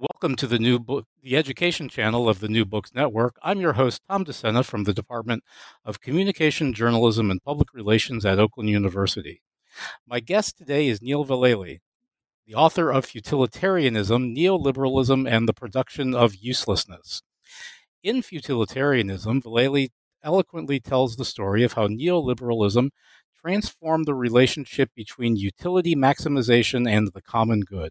Welcome to the new book, the education channel of the New Books Network. I'm your host, Tom Discenna from the Department of Communication, Journalism, and Public Relations at Oakland University. My guest today is Neil Vallely, the author of Futilitarianism, Neoliberalism, and the Production of Uselessness. In Futilitarianism, Vallely eloquently tells the story of how neoliberalism transformed the relationship between utility maximization and the common good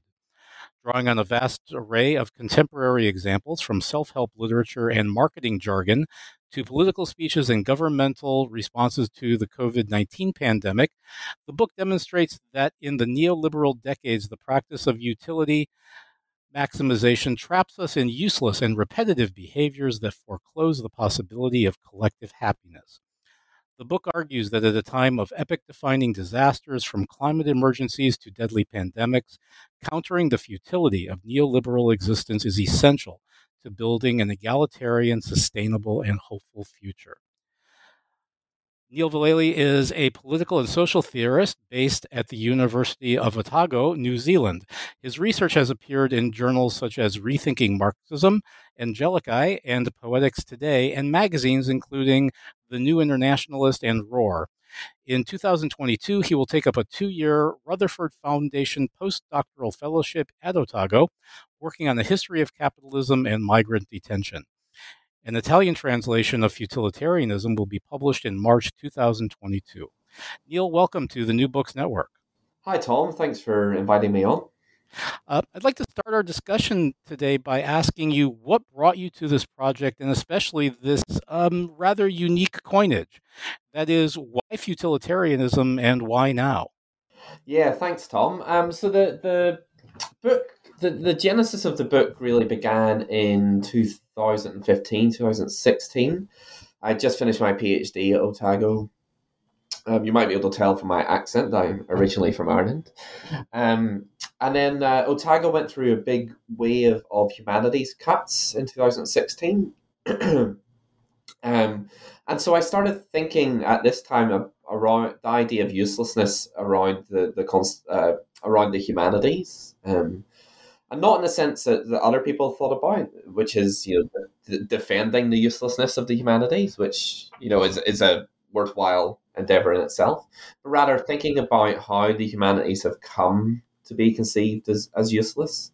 drawing on a vast array of contemporary examples from self help literature and marketing jargon to political speeches and governmental responses to the COVID 19 pandemic. The book demonstrates that in the neoliberal decades, the practice of utility maximization traps us in useless and repetitive behaviors that foreclose the possibility of collective happiness. The book argues that at a time of epic defining disasters from climate emergencies to deadly pandemics, countering the futility of neoliberal existence is essential to building an egalitarian, sustainable, and hopeful future. Neil Vallely is a political and social theorist based at the University of Otago, New Zealand. His research has appeared in journals such as Rethinking Marxism, Angelaki, and Poetics Today, and magazines including The New Internationalist and Roar. In 2022, he will take up a two year Rutherford Foundation postdoctoral fellowship at Otago, working on the history of capitalism and migrant detention. An Italian translation of Futilitarianism will be published in March 2022. Neil, welcome to the New Books Network. Hi, Tom. Thanks for inviting me on. Uh, I'd like to start our discussion today by asking you what brought you to this project and especially this um, rather unique coinage. That is, why futilitarianism and why now? Yeah, thanks, Tom. Um, so the, the book, the, the genesis of the book really began in 2000. 2015, 2016. I just finished my PhD at Otago. Um, you might be able to tell from my accent that I'm originally from Ireland. Um, and then uh, Otago went through a big wave of humanities cuts in 2016. um, and so I started thinking at this time around the idea of uselessness around the, the uh, around the humanities. Um, and not in the sense that, that other people thought about, which is you know defending the uselessness of the humanities, which you know is is a worthwhile endeavor in itself, but rather thinking about how the humanities have come to be conceived as as useless,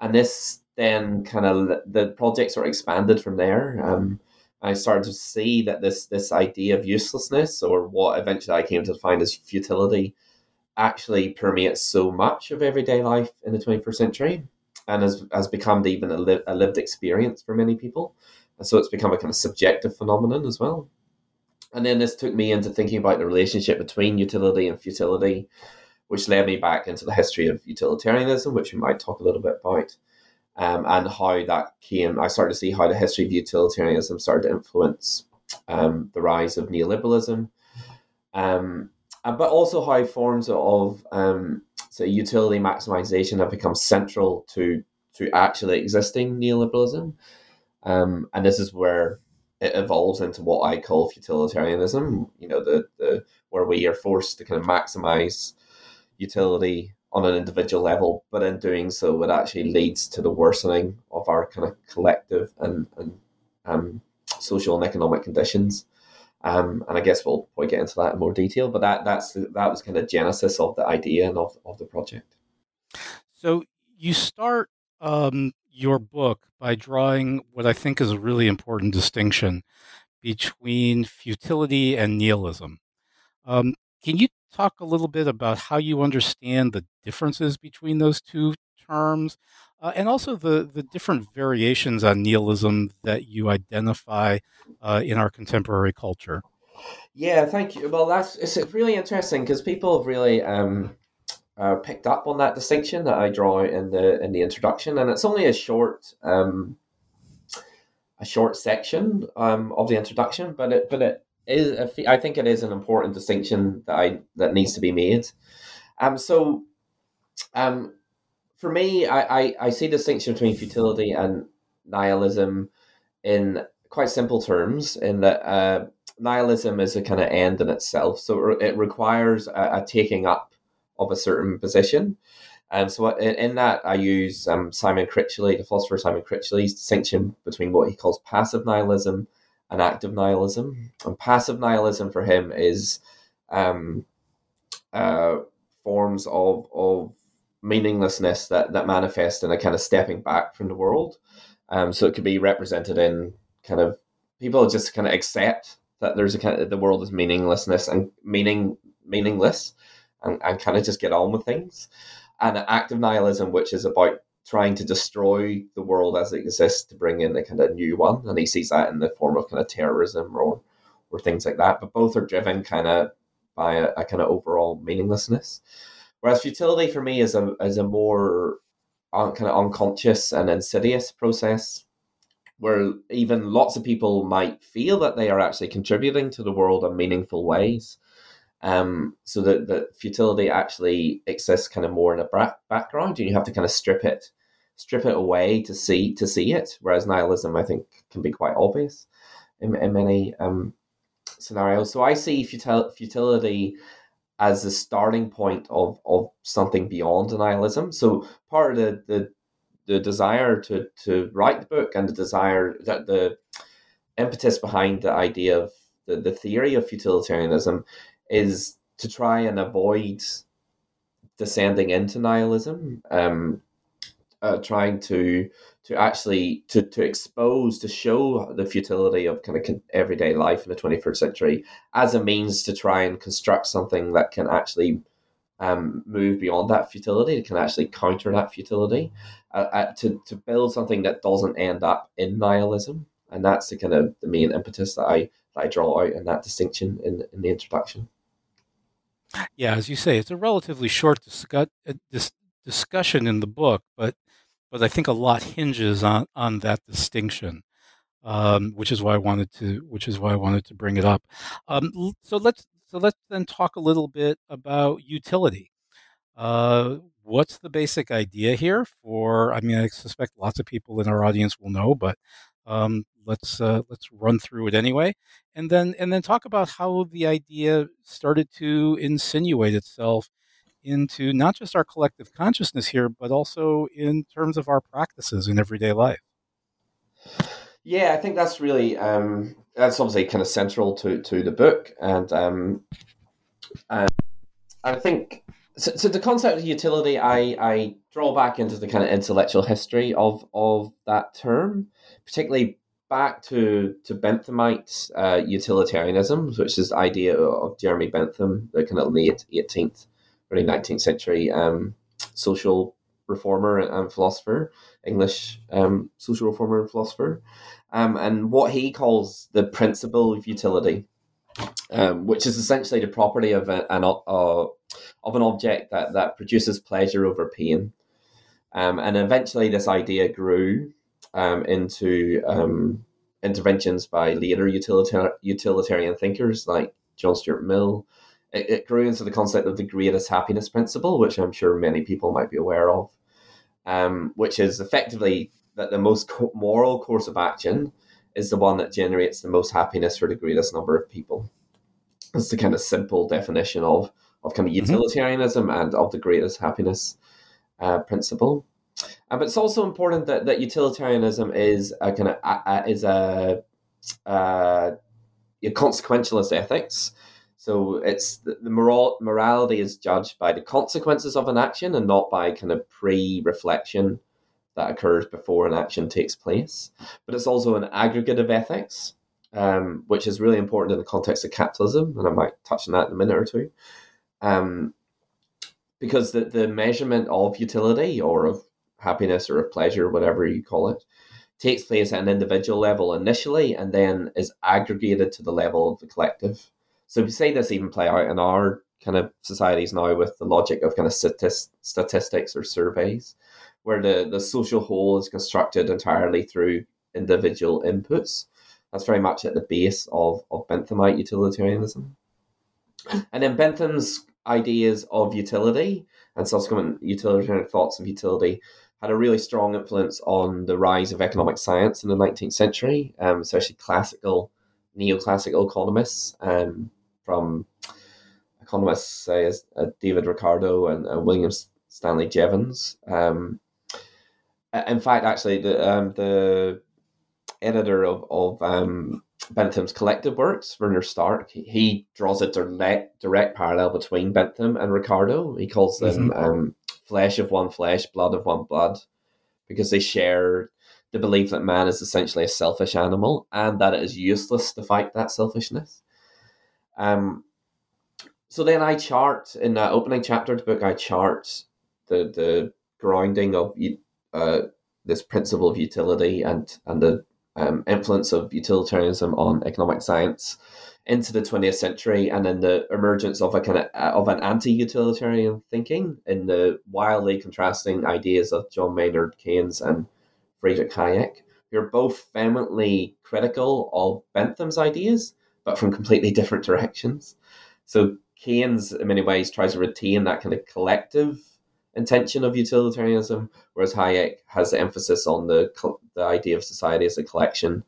and this then kind of the projects are expanded from there. Um, I started to see that this this idea of uselessness, or what eventually I came to find as futility, actually permeates so much of everyday life in the 21st century and has, has become even a, li- a lived experience for many people. And so it's become a kind of subjective phenomenon as well. And then this took me into thinking about the relationship between utility and futility, which led me back into the history of utilitarianism, which we might talk a little bit about, um, and how that came. I started to see how the history of utilitarianism started to influence um, the rise of neoliberalism. Um, but also how forms of um, so utility maximization have become central to to actually existing neoliberalism. Um, and this is where it evolves into what I call futilitarianism. You know, the the where we are forced to kind of maximize utility on an individual level, but in doing so, it actually leads to the worsening of our kind of collective and and um, social and economic conditions. Um, and I guess we'll probably get into that in more detail. But that that's that was kind of genesis of the idea and of, of the project. So you start um, your book by drawing what I think is a really important distinction between futility and nihilism. Um, can you talk a little bit about how you understand the differences between those two terms, uh, and also the, the different variations on nihilism that you identify uh, in our contemporary culture. Yeah, thank you. Well, that's it's really interesting because people have really um, uh, picked up on that distinction that I draw in the in the introduction, and it's only a short um, a short section um, of the introduction, but it but it is I think it is an important distinction that I that needs to be made. Um, so um, for me, I, I, I see distinction between futility and nihilism in quite simple terms. In that uh, nihilism is a kind of end in itself, so it requires a, a taking up of a certain position. And um, so in, in, that, I use um, Simon Critchley, the philosopher Simon Critchley's distinction between what he calls passive nihilism and active nihilism. And passive nihilism for him is um, uh, forms of of meaninglessness that that manifest in a kind of stepping back from the world. Um, so it could be represented in kind of people just kind of accept that there's a kind of the world is meaninglessness and meaning meaningless, and, and kind of just get on with things. And active nihilism, which is about trying to destroy the world as it exists to bring in a kind of new one, and he sees that in the form of kind of terrorism or or things like that. But both are driven kind of by a, a kind of overall meaninglessness. Whereas futility for me is a is a more un, kind of unconscious and insidious process, where even lots of people might feel that they are actually contributing to the world in meaningful ways. Um, so that the futility actually exists kind of more in a bra- background, and you have to kind of strip it, strip it away to see to see it. Whereas nihilism, I think, can be quite obvious in, in many um, scenarios. So I see futil- futility as the starting point of, of something beyond nihilism. So part of the, the the desire to to write the book and the desire that the impetus behind the idea of the, the theory of futilitarianism is to try and avoid descending into nihilism, um, uh, trying to to actually to, to expose to show the futility of kind of everyday life in the 21st century as a means to try and construct something that can actually um, move beyond that futility it can actually counter that futility uh, uh, to, to build something that doesn't end up in nihilism. And that's the kind of the main impetus that I that I draw out in that distinction in, in the introduction. Yeah as you say it's a relatively short discuss, uh, this discussion in the book but but I think a lot hinges on on that distinction, um, which is why I wanted to which is why I wanted to bring it up. Um, so let's so let's then talk a little bit about utility. Uh, what's the basic idea here? For I mean, I suspect lots of people in our audience will know, but um, let's uh, let's run through it anyway, and then and then talk about how the idea started to insinuate itself into not just our collective consciousness here, but also in terms of our practices in everyday life. Yeah, I think that's really um, that's obviously kind of central to to the book, and um, I think so, so. The concept of utility, I I draw back into the kind of intellectual history of of that term, particularly back to to Benthamite uh, utilitarianism, which is the idea of Jeremy Bentham, the kind of late eighteenth early 19th century um, social reformer and philosopher, English um, social reformer and philosopher, um, and what he calls the principle of utility, um, which is essentially the property of a, an uh, of an object that that produces pleasure over pain, um, and eventually this idea grew um, into interventions by later utilitar- utilitarian thinkers like John Stuart Mill, it, it grew into the concept of the greatest happiness principle, which I'm sure many people might be aware of, um, which is effectively that the most co- moral course of action is the one that generates the most happiness for the greatest number of people. That's the kind of simple definition of of kind of mm-hmm. utilitarianism mm-hmm. and of the greatest happiness uh, principle. Uh, but it's also important that, that utilitarianism is a kind of a, is a, a, a consequentialist ethics. So it's the, moral morality is judged by the consequences of an action and not by kind of pre-reflection that occurs before an action takes place. But it's also an aggregate of ethics, um, which is really important in the context of capitalism, and I might touch on that in a minute or two. Um, because the, the measurement of utility or of happiness or of pleasure, whatever you call it, takes place at an individual level initially and then is aggregated to the level of the collective. So we see this even play out in our kind of societies now with the logic of kind of statist- statistics or surveys, where the, the social whole is constructed entirely through individual inputs. That's very much at the base of, of Benthamite utilitarianism. And then Bentham's ideas of utility and subsequent utilitarian thoughts of utility had a really strong influence on the rise of economic science in the 19th century, um, especially classical, neoclassical economists um, from economists say as uh, David Ricardo and uh, William Stanley Jevons. Um, in fact, actually, the um, the editor of of um, Bentham's collected works, Werner Stark, he draws a direct direct parallel between Bentham and Ricardo. He calls them mm-hmm. um, flesh of one flesh, blood of one blood, because they share the belief that man is essentially a selfish animal and that it is useless to fight that selfishness. Um, so then I chart in the opening chapter of the book. I chart the the grounding of uh, this principle of utility and and the um, influence of utilitarianism on economic science into the 20th century and then the emergence of a kind of uh, of an anti-utilitarian thinking in the wildly contrasting ideas of John Maynard Keynes and Friedrich Hayek who are both vehemently critical of Bentham's ideas but from completely different directions so Keynes in many ways tries to retain that kind of collective intention of utilitarianism, whereas Hayek has the emphasis on the the idea of society as a collection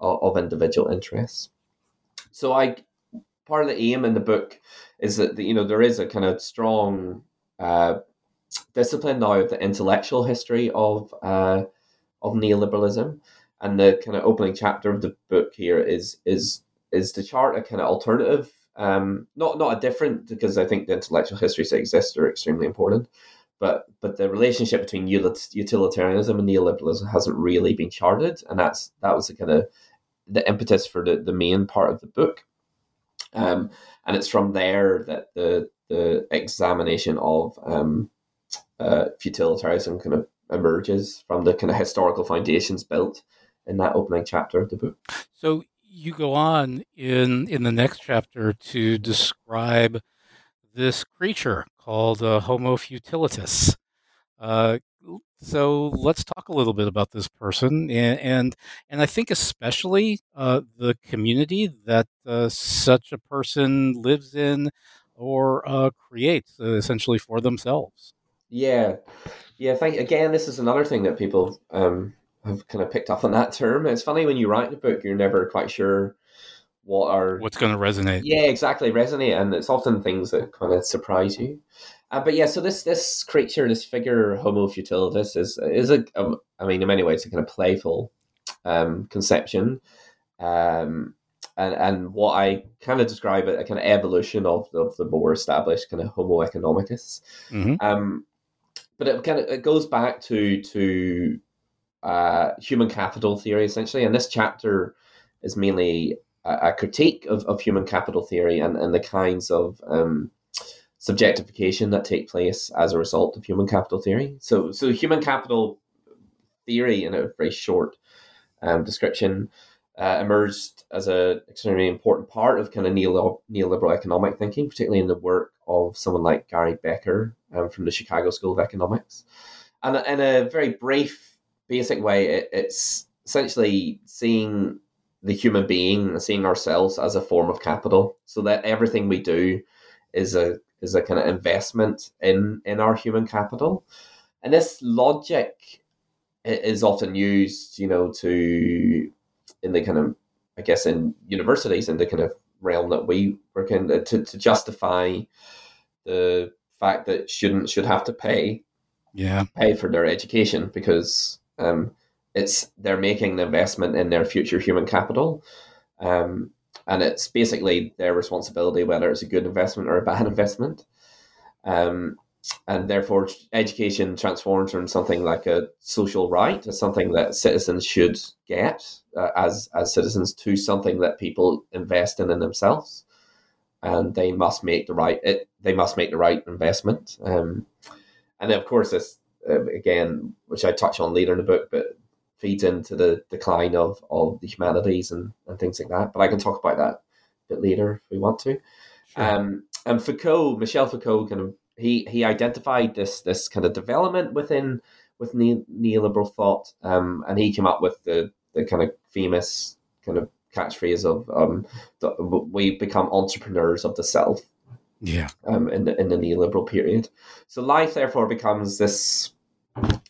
of, of individual interests. So I part of the aim in the book is that you know there is a kind of strong uh, discipline now of the intellectual history of uh, of neoliberalism, and the kind of opening chapter of the book here is is is to chart a kind of alternative, um, not not a different because I think the intellectual histories that exist are extremely important, but but the relationship between utilitarianism and neoliberalism hasn't really been charted, and that's that was the kind of the impetus for the, the main part of the book. Um, and it's from there that the the examination of um, uh, utilitarianism kind of emerges from the kind of historical foundations built in that opening chapter of the book. So you go on in in the next chapter to describe this creature called uh, Homo futilitas. Uh, so let's talk a little bit about this person, and and, and I think especially uh, the community that uh, such a person lives in or uh, creates, uh, essentially for themselves. Yeah, yeah. Thank again. This is another thing that people um, have kind of picked up on that term. It's funny when you write a book, you're never quite sure what are what's going to resonate. Yeah, exactly, resonate, and it's often things that kind of surprise you. Uh, but yeah, so this this creature, this figure, Homo futilitas, is is a, um, I mean, in many ways, a kind of playful um, conception, um, and and what I kind of describe it a kind of evolution of of the more established kind of Homo economicus. Mm-hmm. Um, but it kind of it goes back to to uh, human capital theory essentially, and this chapter is mainly a, critique of, of human capital theory and, and the kinds of um, subjectification that take place as a result of human capital theory. So, so human capital theory, in a very short um, description, uh, emerged as an extremely important part of kind of neoliberal economic thinking, particularly in the work of someone like Gary Becker um, from the Chicago School of Economics. And in a very brief, basic way, it, it's essentially seeing the human being, seeing ourselves as a form of capital, so that everything we do is a is a kind of investment in in our human capital, and this logic is often used, you know, to in the kind of I guess in universities in the kind of realm that we work in uh, to, to justify the fact that students should have to pay yeah. pay for their education because um, it's they're making an investment in their future human capital. Um, and it's basically their responsibility whether it's a good investment or a bad investment. Um, and therefore, education transforms from something like a social right, as something that citizens should get uh, as as citizens, to something that people invest in in themselves, and they must make the right it, they must make the right investment. Um, and of course, this uh, again, which I touch on later in the book, but feeds into the decline of, of the humanities and, and things like that. But I can talk about that a bit later if we want to. Sure. Um, and Foucault, Michel Foucault, kind of he he identified this this kind of development within with ne- neoliberal thought, um, and he came up with the the kind of famous kind of catchphrase of um, the, "We become entrepreneurs of the self." Yeah. Um, in the in the neoliberal period, so life therefore becomes this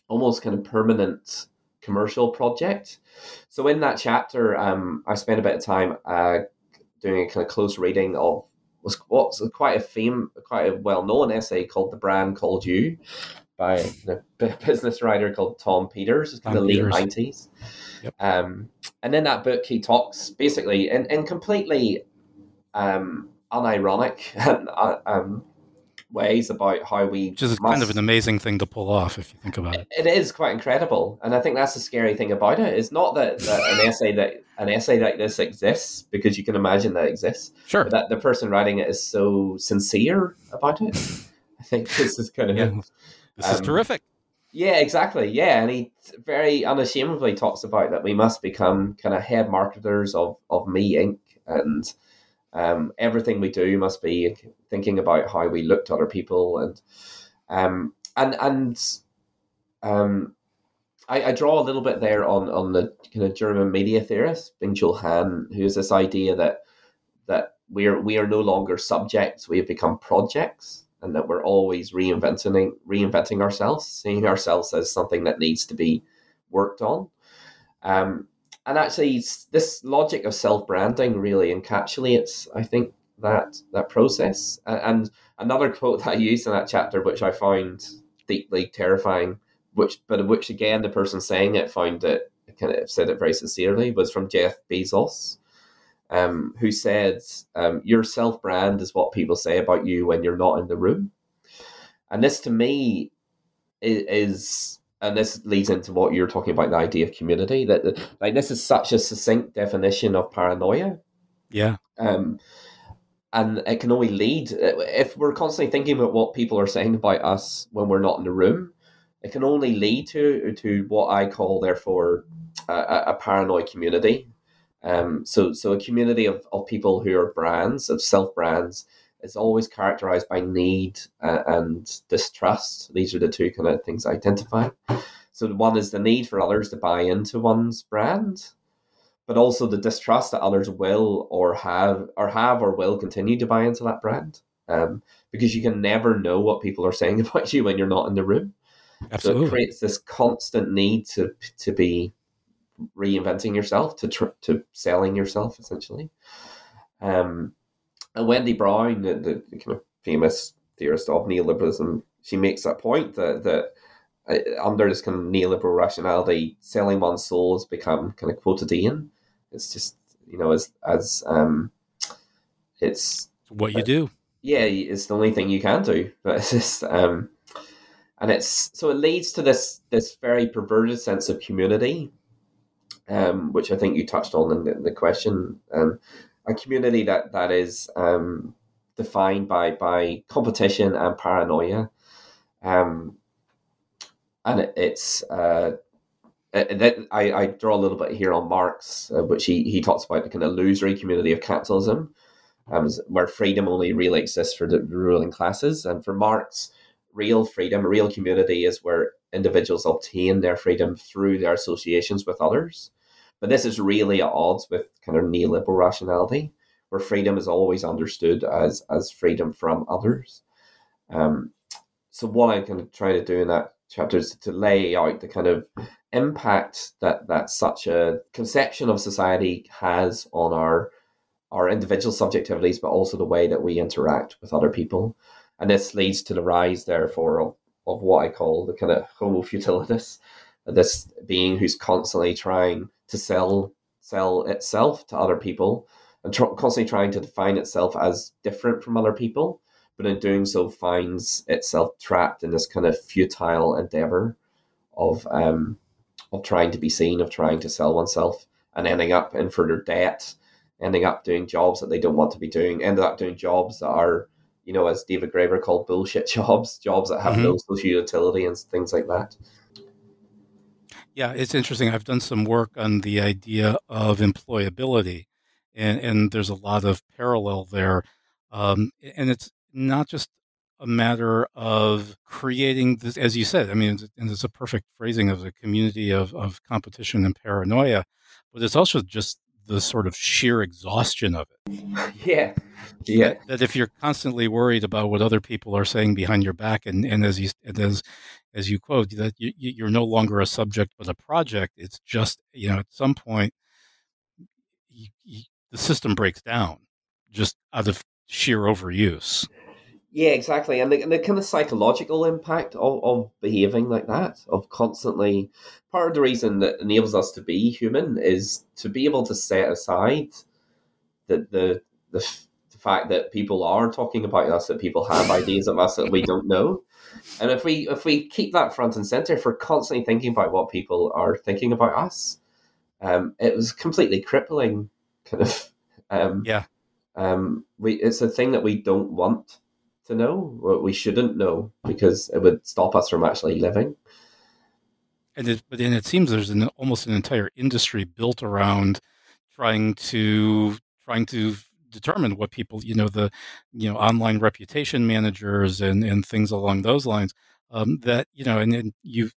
almost kind of permanent commercial project. So in that chapter, um, I spent a bit of time uh, doing a kind of close reading of was what's quite a fame, quite a well known essay called "The Brand Called You" by a business writer called Tom Peters in the late nineties. Yep. Um, and in that book, he talks basically and in completely um, unironic and uh, um, ways about how we which is must... kind of an amazing thing to pull off if you think about it. It is quite incredible and i think that's the scary thing about it. It's not that, that an essay that an essay like this exists because you can imagine that exists sure. that the person writing it is so sincere about it. I think this is kind of yeah. this um, is terrific. yeah exactly. Yeah and he very unashamedly talks about that we must become kind of head marketers of of me inc. and um, everything we do must be thinking about how we look to other people and um, and and um, I, I, draw a little bit there on on the kind of German media theorist Byung-Chul Han, who has this idea that that we are we are no longer subjects; we have become projects, and that we're always reinventing reinventing ourselves, seeing ourselves as something that needs to be worked on. Um, and actually, this logic of self branding really encapsulates, I think, that that process. And another quote that I used in that chapter, which I found deeply terrifying, which but which again the person saying it found it kind of said it very sincerely, was from Jeff Bezos, um, who said, um, "Your self brand is what people say about you when you're not in the room." And this, to me, is, is and this leads into what you're talking about the idea of community that like this is such a succinct definition of paranoia. Yeah. Um and it can only lead if we're constantly thinking about what people are saying about us when we're not in the room it can only lead to to what i call therefore a, a paranoid community. Um so so a community of, of people who are brands of self brands is always characterized by need uh, and distrust. These are the two kind of things I identify. So one is the need for others to buy into one's brand, but also the distrust that others will or have or have or will continue to buy into that brand. Um, because you can never know what people are saying about you when you're not in the room. Absolutely. So it creates this constant need to to be reinventing yourself, to tr- to selling yourself essentially. Um, and Wendy Brown, the, the kind of famous theorist of neoliberalism, she makes that point that that uh, under this kind of neoliberal rationality, selling one's soul has become kind of quotidian. It's just you know as as um, it's what you uh, do. Yeah, it's the only thing you can do. But it's just um, and it's so it leads to this this very perverted sense of community, um, which I think you touched on in the, the question. Um, a community that that is um, defined by by competition and paranoia, um, and it, it's uh, it, I, I draw a little bit here on Marx, uh, which he he talks about the kind of illusory community of capitalism, um, where freedom only really exists for the ruling classes, and for Marx, real freedom, real community is where individuals obtain their freedom through their associations with others. But this is really at odds with kind of neoliberal rationality, where freedom is always understood as as freedom from others. Um, so what I'm kind of trying to do in that chapter is to lay out the kind of impact that that such a conception of society has on our our individual subjectivities, but also the way that we interact with other people. And this leads to the rise, therefore, of, of what I call the kind of homo futilitas, this being who's constantly trying to sell sell itself to other people and tr- constantly trying to define itself as different from other people, but in doing so finds itself trapped in this kind of futile endeavor of um, of trying to be seen, of trying to sell oneself, and ending up in further debt, ending up doing jobs that they don't want to be doing, ended up doing jobs that are, you know, as David Graeber called bullshit jobs, jobs that have mm-hmm. no social utility and things like that. Yeah, it's interesting. I've done some work on the idea of employability, and, and there's a lot of parallel there. Um, and it's not just a matter of creating this, as you said, I mean, and it's a perfect phrasing of the community of, of competition and paranoia, but it's also just the sort of sheer exhaustion of it. Yeah. Yeah. That, that, if you're constantly worried about what other people are saying behind your back, and, and as you and as as you quote, that you, you're no longer a subject but a project. It's just you know at some point you, you, the system breaks down just out of sheer overuse. Yeah, exactly. And the, and the kind of psychological impact of, of behaving like that, of constantly, part of the reason that enables us to be human is to be able to set aside the, the, the, the fact that people are talking about us, that people have ideas of us that we don't know. And if we if we keep that front and center, if we're constantly thinking about what people are thinking about us, um, it was completely crippling, kind of. Um, yeah. Um, we it's a thing that we don't want to know, what we shouldn't know, because it would stop us from actually living. And it, but then it seems there's an, almost an entire industry built around trying to trying to determine what people, you know, the you know online reputation managers and and things along those lines. Um, that you know, and, and you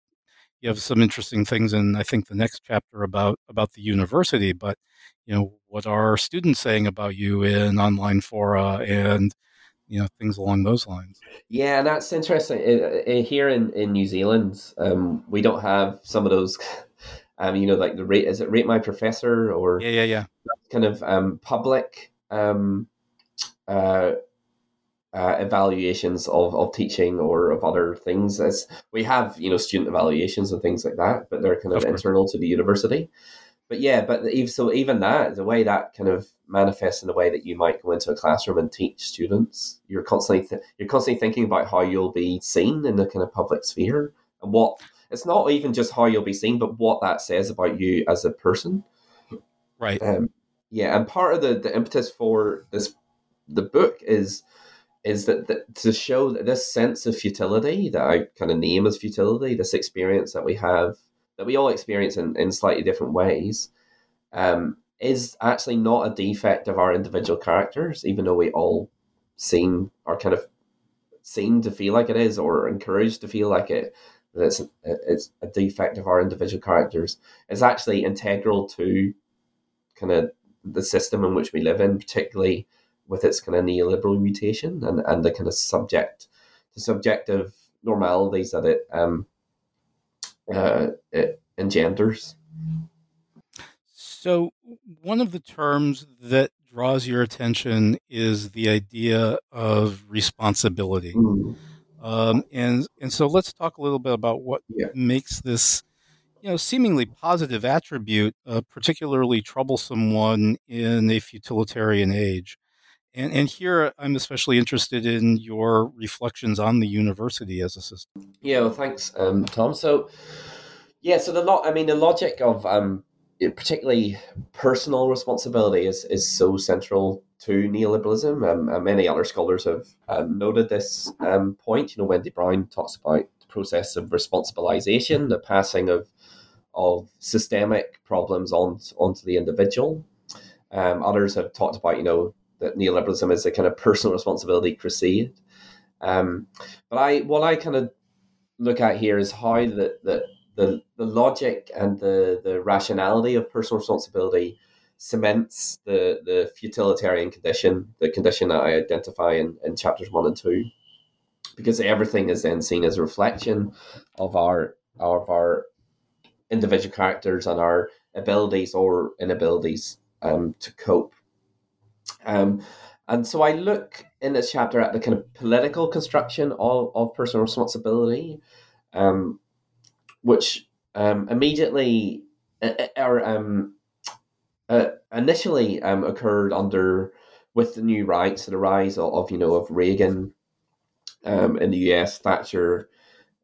you have some interesting things in I think the next chapter about about the university, but you know, what are students saying about you in online fora and you know things along those lines. Yeah, and that's interesting. Here in in New Zealand, um, we don't have some of those. Um, you know, like the rate is it rate my professor or yeah, yeah, yeah, kind of um, public um, uh, uh, evaluations of, of teaching or of other things. As we have, you know, student evaluations and things like that, but they're kind of, of internal to the university but yeah, but even, so even that, the way that kind of manifests in the way that you might go into a classroom and teach students, you're constantly th- you're constantly thinking about how you'll be seen in the kind of public sphere and what it's not even just how you'll be seen, but what that says about you as a person. Right. Um, yeah, and part of the the impetus for this the book is is that, that to show that this sense of futility that I kind of name as futility, this experience that we have that we all experience in, in slightly different ways um, is actually not a defect of our individual characters, even though we all seem are kind of seen to feel like it is or encouraged to feel like it. That it's it's a defect of our individual characters. It's actually integral to kind of the system in which we live in, particularly with its kind of neoliberal mutation and, and the kind of subject, the subjective normalities that it um, uh, engenders. So, one of the terms that draws your attention is the idea of responsibility. Mm. Um, and and so let's talk a little bit about what yeah. makes this, you know, seemingly positive attribute a particularly troublesome one in a futilitarian age. And and here I'm especially interested in your reflections on the university as a system. Yeah, well, thanks, um, Tom. So yeah, so the lot. I mean, the logic of um, particularly personal responsibility is is so central to neoliberalism. Um, and many other scholars have um, noted this um, point. You know, Wendy Brown talks about the process of responsibilization, the passing of of systemic problems on onto the individual. Um, others have talked about, you know, that neoliberalism is a kind of personal responsibility crusade. Um, but I, what I kind of look at here is how that that the the logic and the the rationality of personal responsibility cements the the futilitarian condition, the condition that I identify in, in chapters one and two, because everything is then seen as a reflection of our of our individual characters and our abilities or inabilities um, to cope. Um, and so I look in this chapter at the kind of political construction of, of personal responsibility. Um, which um, immediately uh, uh, or um, uh, initially um, occurred under with the new rights, the rise of, of you know of Reagan um, in the US, Thatcher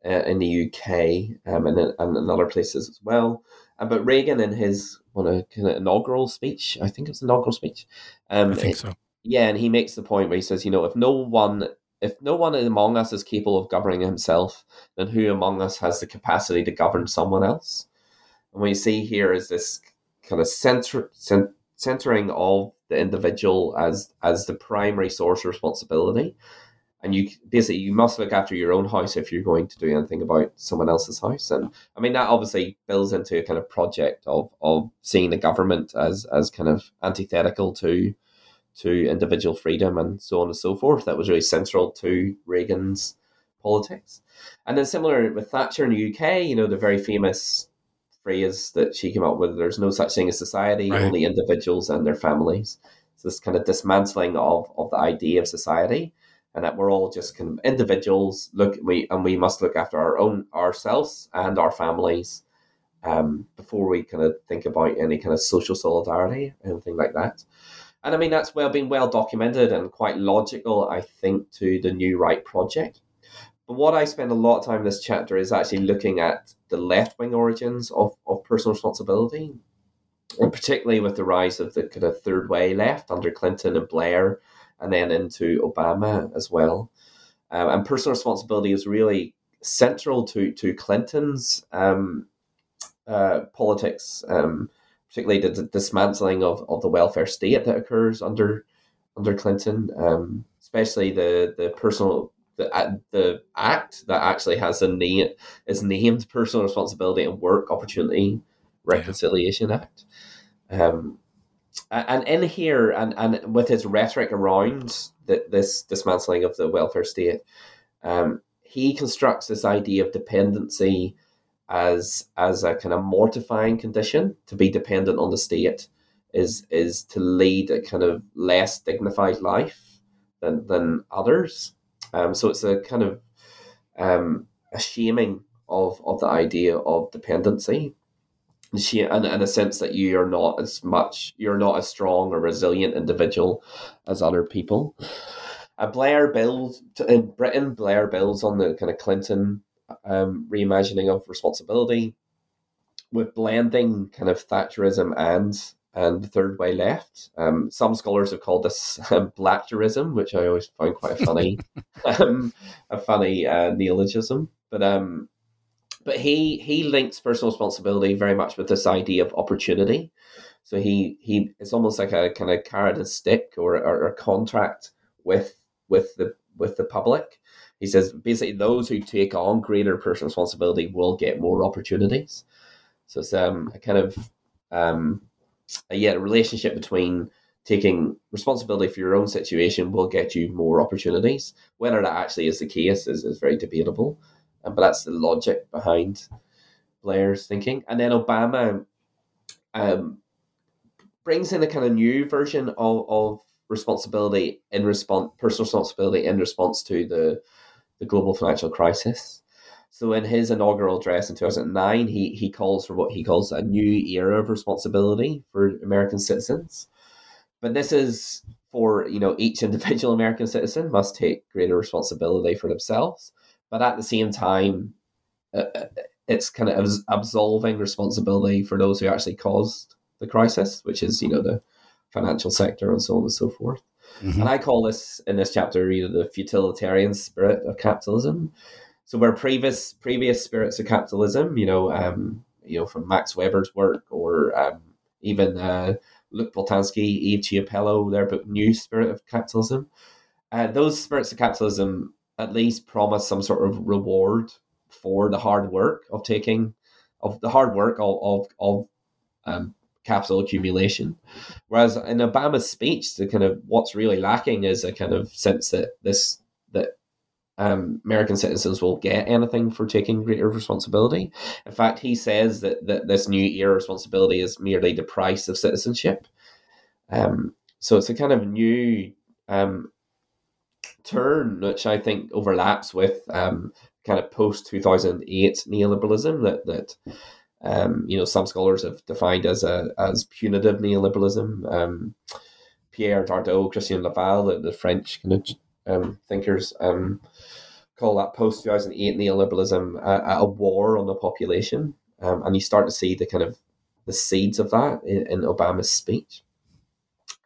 uh, in the UK, um, and, and in other places as well. Uh, but Reagan, in his one a kind of inaugural speech, I think it was inaugural speech. Um, I think so. Yeah, and he makes the point where he says, you know, if no one if no one among us is capable of governing himself, then who among us has the capacity to govern someone else? And what you see here is this kind of center, centering of the individual as as the primary source of responsibility, and you basically you must look after your own house if you're going to do anything about someone else's house. And i mean that obviously builds into a kind of project of of seeing the government as as kind of antithetical to to individual freedom and so on and so forth. That was really central to reagan's politics. And then similar with thatcher in the uk you know the very famous phrase that she came up with there's no such thing as society right. only individuals and their families. So this kind of dismantling of of the idea of society and that we're all just kind of individuals look we and we must look after our own ourselves and our families um, before we kind of think about any kind of social solidarity anything like that. And i mean that's well been well documented and quite logical i think to the new right project. But what i spend a lot of time in this chapter is actually looking at the left-wing origins of, of personal responsibility and particularly with the rise of the kind of third way left under clinton and blair and then into Obama as well. Um, and personal responsibility is really central to to Clinton's um, uh, politics, um, particularly the, the, dismantling of, of the welfare state that occurs under under Clinton, um, especially the the personal the uh, the act that actually has a name is named Personal Responsibility and Work Opportunity Reconciliation yeah. Act. And in here and, and with his rhetoric around the, this dismantling of the welfare state um, he constructs this idea of dependency as as a kind of mortifying condition. To be dependent on the state is is to lead a kind of less dignified life than than others. Um, so it's a kind of um, a shaming of of the idea of dependency she in, in a sense that you are not as much you're not as strong or resilient individual as other people uh, blair builds in britain blair builds on the kind of clinton um, reimagining of responsibility with blending kind of thatcherism and and the third way left. Um, some scholars have called this um, which I always find quite a funny, um, a funny uh, neologism. But um, but he he links personal responsibility very much with this idea of opportunity. So he he it's almost like a kind of carrot and stick or, or, a contract with with the with the public. He says basically those who take on greater personal responsibility will get more opportunities. So it's um, a kind of um, a, yeah, a relationship between taking responsibility for your own situation will get you more opportunities. Whether that actually is the case is, is very debatable but that's the logic behind Blair's thinking. And then Obama um, brings in a kind of new version of, of responsibility in response, personal responsibility in response to the the global financial crisis. So in his inaugural address in 2009, he, he calls for what he calls a new era of responsibility for American citizens. But this is for, you know, each individual American citizen must take greater responsibility for themselves but at the same time, uh, uh it's kind of absolving responsibility for those who actually caused the crisis, which is you know the financial sector and so on and so forth. Mm-hmm. And I call this in this chapter know the futilitarian spirit of capitalism. So where previous previous spirits of capitalism, you know, um, you know, from Max Weber's work or um, even uh, Luc Boltanski, Eve Chiapello, their book New Spirit of Capitalism. Uh, those spirits of capitalism at least promise some sort of reward for the hard work of taking of the hard work of of, of um, capital accumulation. Whereas in Obama's speech, the kind of what's really lacking is a kind of sense that this that um, American citizens will get anything for taking greater responsibility. In fact, he says that, that this new era responsibility is merely the price of citizenship. Um, so it's a kind of new um, turn, which I think overlaps with um, kind of post two thousand eight neoliberalism that that um, you know some scholars have defined as a as punitive neoliberalism. Um, Pierre Dardot, Christian Laval, the, the French kind of um, thinkers, um, call that post two thousand eight neoliberalism a, a, war on the population, um, and you start to see the kind of the seeds of that in, in Obama's speech.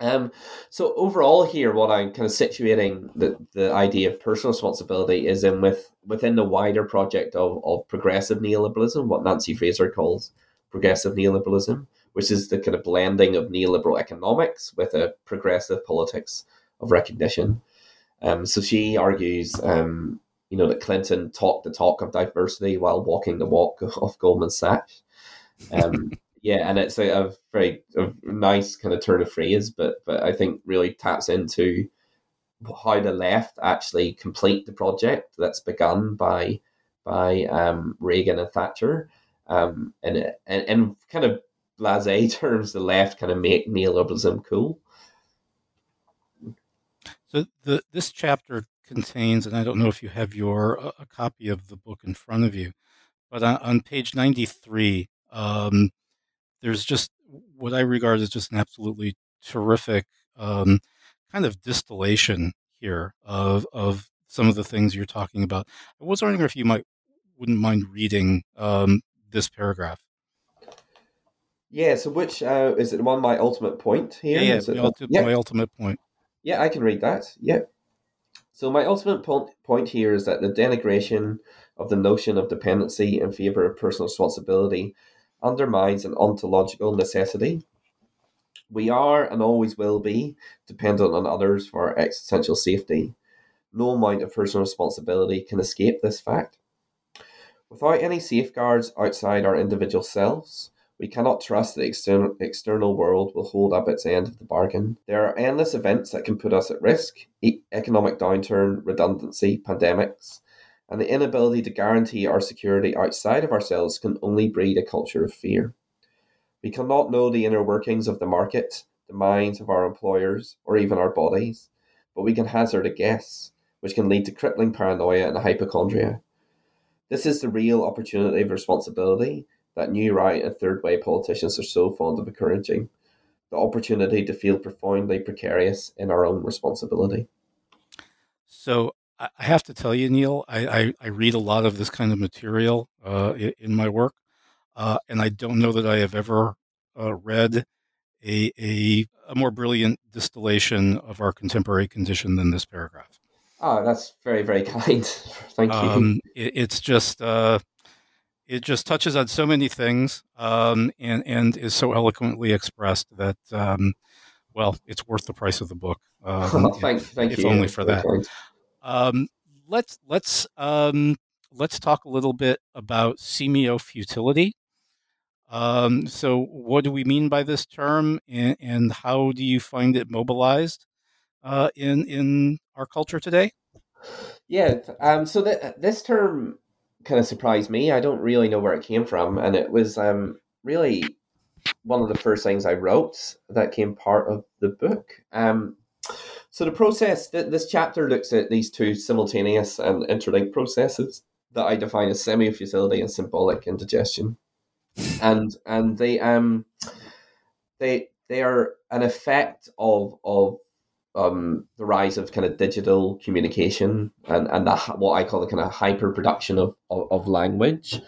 Um, so overall, here, what I'm kind of situating the, the idea of personal responsibility is in with within the wider project of, of progressive neoliberalism, what Nancy Fraser calls progressive neoliberalism, which is the kind of blending of neoliberal economics with a progressive politics of recognition. Um, so she argues, um, you know, that Clinton talked the talk of diversity while walking the walk of Goldman Sachs. Um, yeah, and it's a, a very a nice kind of turn of phrase, but but I think really taps into how the left actually complete the project that's begun by by um, Reagan and Thatcher, um, and, and and kind of blasé terms, the left kind of make neoliberalism cool. So the this chapter contains, and I don't know if you have your a copy of the book in front of you, but on, on page ninety three, um, there's just what I regard as just an absolutely terrific um, kind of distillation here of of some of the things you're talking about. I was wondering if you might wouldn't mind reading um, this paragraph. Yeah. So, which uh, is it? One my ultimate point here. Yeah, yeah, Is it- ulti- yeah. my ultimate point. Yeah, I can read that. Yeah. So my ultimate point point here is that the denigration of the notion of dependency in favor of personal responsibility undermines an ontological necessity. We are and always will be dependent on others for our existential safety. No amount of personal responsibility can escape this fact. Without any safeguards outside our individual selves, we cannot trust the external, external world will hold up its end of the bargain. There are endless events that can put us at risk economic downturn, redundancy, pandemics, and the inability to guarantee our security outside of ourselves can only breed a culture of fear. We cannot know the inner workings of the market, the minds of our employers, or even our bodies, but we can hazard a guess, which can lead to crippling paranoia and hypochondria. This is the real opportunity of responsibility that new right and third way politicians are so fond of encouraging the opportunity to feel profoundly precarious in our own responsibility. So I have to tell you, Neil, I, I, I read a lot of this kind of material uh, in my work, uh, and I don't know that I have ever uh, read a, a a more brilliant distillation of our contemporary condition than this paragraph. Ah, that's very, very kind. Thank you. Um, it, it's just uh, it just touches on so many things um, and and is so eloquently expressed that um, well, it's worth the price of the book. Um, thank, thank if you. only for that. Um, let's let's um, let's talk a little bit about semiofutility. Um, so, what do we mean by this term, and, and how do you find it mobilized uh, in in our culture today? Yeah. Um. So th- this term kind of surprised me. I don't really know where it came from, and it was um really one of the first things I wrote that came part of the book. Um. So the process, th- this chapter looks at these two simultaneous and interlinked processes that I define as semi-futility and symbolic indigestion, and and they um they they are an effect of of um, the rise of kind of digital communication and, and the, what I call the kind of hyper production of, of, of language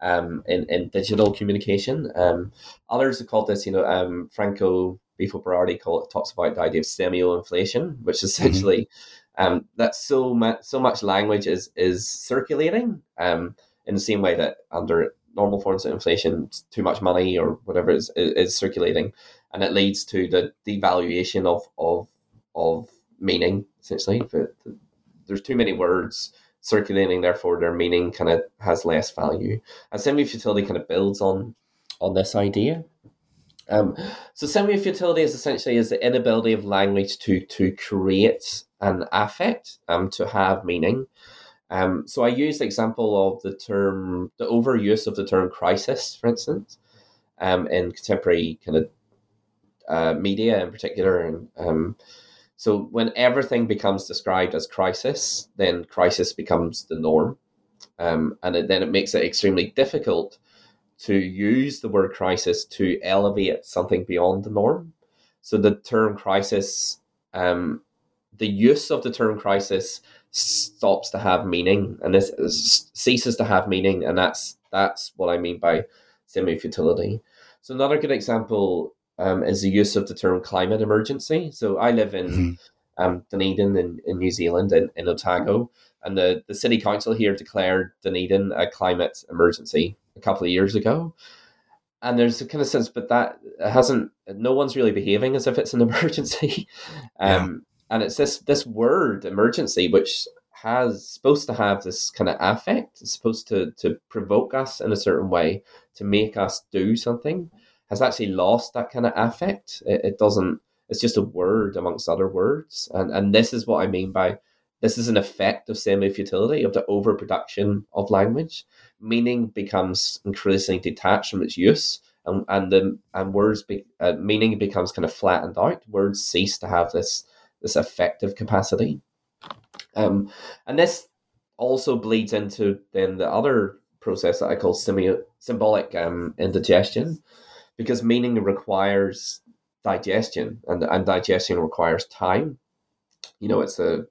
um, in, in digital communication. Um, others have called this, you know, um, Franco Bifo Berardi call it, talks about the idea of semio-inflation, which is essentially um, that so much so much language is is circulating um, in the same way that under normal forms of inflation, too much money or whatever is, is, is circulating, and it leads to the devaluation of of of meaning essentially. But there's too many words circulating, therefore their meaning kind of has less value. And semi-futility kind of builds on on this idea. Um, so semi-futility is essentially is the inability of language to to create an affect, um, to have meaning. Um, so I use the example of the term, the overuse of the term crisis, for instance, um, in contemporary kind of uh, media in particular, and um, so when everything becomes described as crisis, then crisis becomes the norm, um, and it, then it makes it extremely difficult to use the word crisis to elevate something beyond the norm. So the term crisis, um, the use of the term crisis stops to have meaning, and this is- ceases to have meaning, and that's that's what I mean by semi-futility. So another good example um, is the use of the term climate emergency. So I live in Mhm. um, Dunedin in, in New Zealand, in, in Otago, and the, the city council here declared Dunedin a climate emergency a couple of years ago. And there's a kind of sense, but that hasn't, no one's really behaving as if it's an emergency. Um, and it's this this word emergency which has supposed to have this kind of affect. It's supposed to to provoke us in a certain way to make us do something. Has actually lost that kind of affect. It, it doesn't. It's just a word amongst other words, and and this is what I mean by this is an effect of semi futility of the overproduction of language. Meaning becomes increasingly detached from its use, and and the and words be, uh, meaning becomes kind of flattened out. Words cease to have this this effective capacity. Um, and this also bleeds into then the other process that I call semi- symbolic um, indigestion, because meaning requires digestion, and and digestion requires time. You know, it's a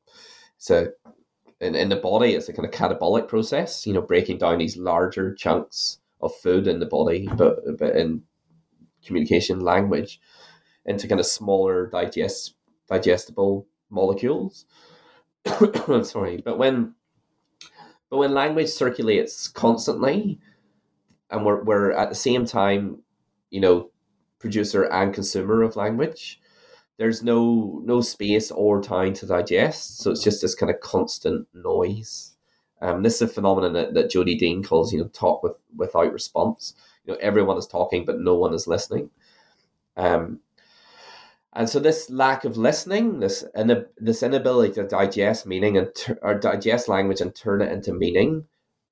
a in, in the body, it's a kind of catabolic process. You know, breaking down these larger chunks of food in the body, but but in communication language, into kind of smaller digest digestible molecules. I'm sorry, but when but when language circulates constantly, and we're we're at the same time, you know, producer and consumer of language, there's no no space or time to digest. So it's just this kind of constant noise. Um, this is a phenomenon that, that Jodi Dean calls, you know, talk with without response. You know, everyone is talking, but no one is listening. Um, and so this lack of listening, this in, this inability to digest meaning and ter- or digest language and turn it into meaning,